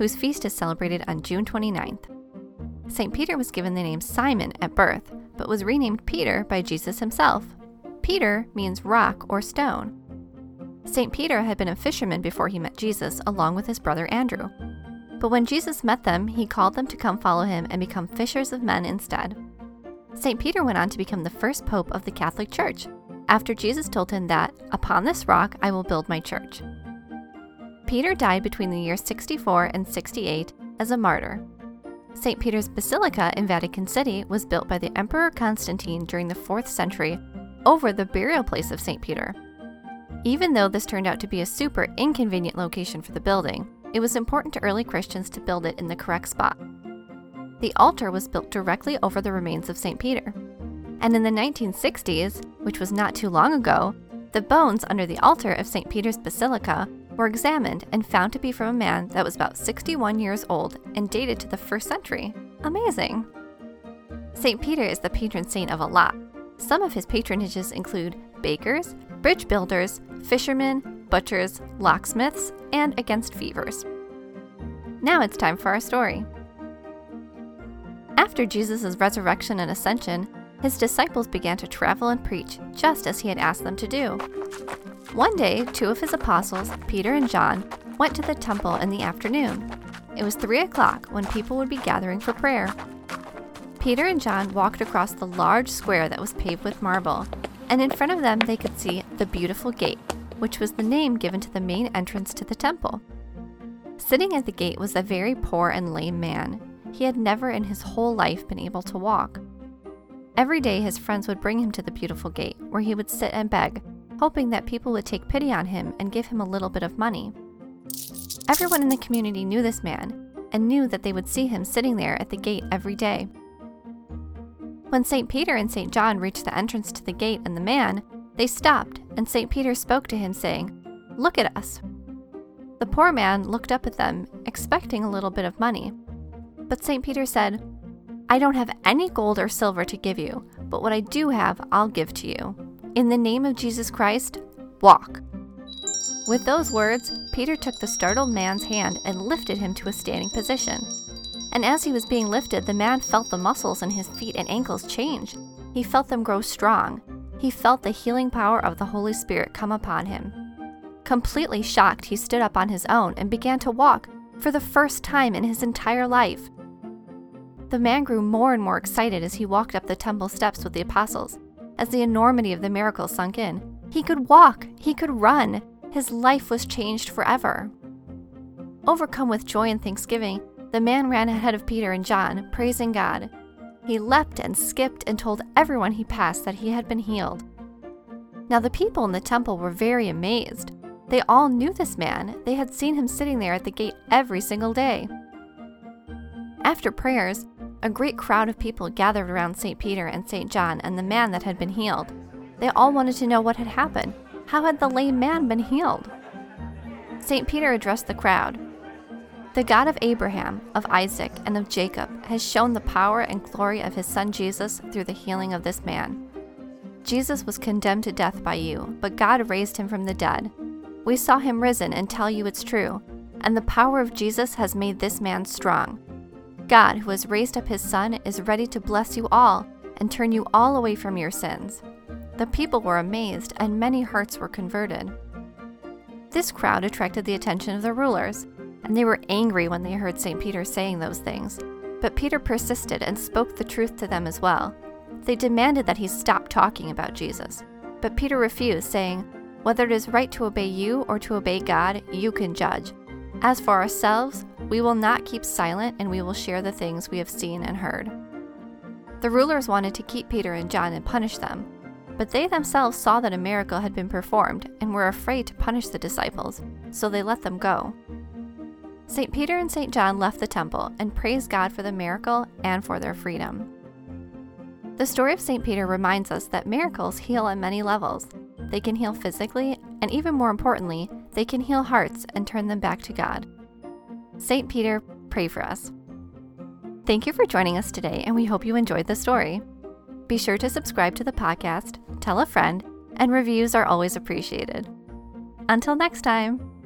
whose feast is celebrated on June 29th. St. Peter was given the name Simon at birth, but was renamed Peter by Jesus himself. Peter means rock or stone. St. Peter had been a fisherman before he met Jesus, along with his brother Andrew. But when Jesus met them, he called them to come follow him and become fishers of men instead. St. Peter went on to become the first pope of the Catholic Church, after Jesus told him that, Upon this rock I will build my church. Peter died between the years 64 and 68 as a martyr. St. Peter's Basilica in Vatican City was built by the Emperor Constantine during the 4th century over the burial place of St. Peter. Even though this turned out to be a super inconvenient location for the building, it was important to early Christians to build it in the correct spot. The altar was built directly over the remains of St. Peter. And in the 1960s, which was not too long ago, the bones under the altar of St. Peter's Basilica were examined and found to be from a man that was about 61 years old and dated to the first century. Amazing! St. Peter is the patron saint of a lot. Some of his patronages include bakers, bridge builders, fishermen, butchers, locksmiths, and against fevers. Now it's time for our story. After Jesus' resurrection and ascension, his disciples began to travel and preach, just as he had asked them to do. One day, two of his apostles, Peter and John, went to the temple in the afternoon. It was three o'clock when people would be gathering for prayer. Peter and John walked across the large square that was paved with marble, and in front of them they could see the beautiful gate, which was the name given to the main entrance to the temple. Sitting at the gate was a very poor and lame man. He had never in his whole life been able to walk. Every day his friends would bring him to the beautiful gate, where he would sit and beg, hoping that people would take pity on him and give him a little bit of money. Everyone in the community knew this man and knew that they would see him sitting there at the gate every day. When St. Peter and St. John reached the entrance to the gate and the man, they stopped, and St. Peter spoke to him, saying, Look at us. The poor man looked up at them, expecting a little bit of money. But St. Peter said, I don't have any gold or silver to give you, but what I do have, I'll give to you. In the name of Jesus Christ, walk. With those words, Peter took the startled man's hand and lifted him to a standing position. And as he was being lifted, the man felt the muscles in his feet and ankles change. He felt them grow strong. He felt the healing power of the Holy Spirit come upon him. Completely shocked, he stood up on his own and began to walk for the first time in his entire life. The man grew more and more excited as he walked up the temple steps with the apostles as the enormity of the miracle sunk in. He could walk, he could run, his life was changed forever. Overcome with joy and thanksgiving, the man ran ahead of Peter and John, praising God. He leapt and skipped and told everyone he passed that he had been healed. Now the people in the temple were very amazed. They all knew this man, they had seen him sitting there at the gate every single day. After prayers, a great crowd of people gathered around St. Peter and St. John and the man that had been healed. They all wanted to know what had happened. How had the lame man been healed? St. Peter addressed the crowd. The God of Abraham, of Isaac, and of Jacob has shown the power and glory of his son Jesus through the healing of this man. Jesus was condemned to death by you, but God raised him from the dead. We saw him risen and tell you it's true, and the power of Jesus has made this man strong. God, who has raised up his Son, is ready to bless you all and turn you all away from your sins. The people were amazed, and many hearts were converted. This crowd attracted the attention of the rulers, and they were angry when they heard St. Peter saying those things. But Peter persisted and spoke the truth to them as well. They demanded that he stop talking about Jesus. But Peter refused, saying, Whether it is right to obey you or to obey God, you can judge. As for ourselves, we will not keep silent and we will share the things we have seen and heard. The rulers wanted to keep Peter and John and punish them, but they themselves saw that a miracle had been performed and were afraid to punish the disciples, so they let them go. St. Peter and St. John left the temple and praised God for the miracle and for their freedom. The story of St. Peter reminds us that miracles heal on many levels. They can heal physically, and even more importantly, they can heal hearts and turn them back to God. St. Peter, pray for us. Thank you for joining us today, and we hope you enjoyed the story. Be sure to subscribe to the podcast, tell a friend, and reviews are always appreciated. Until next time.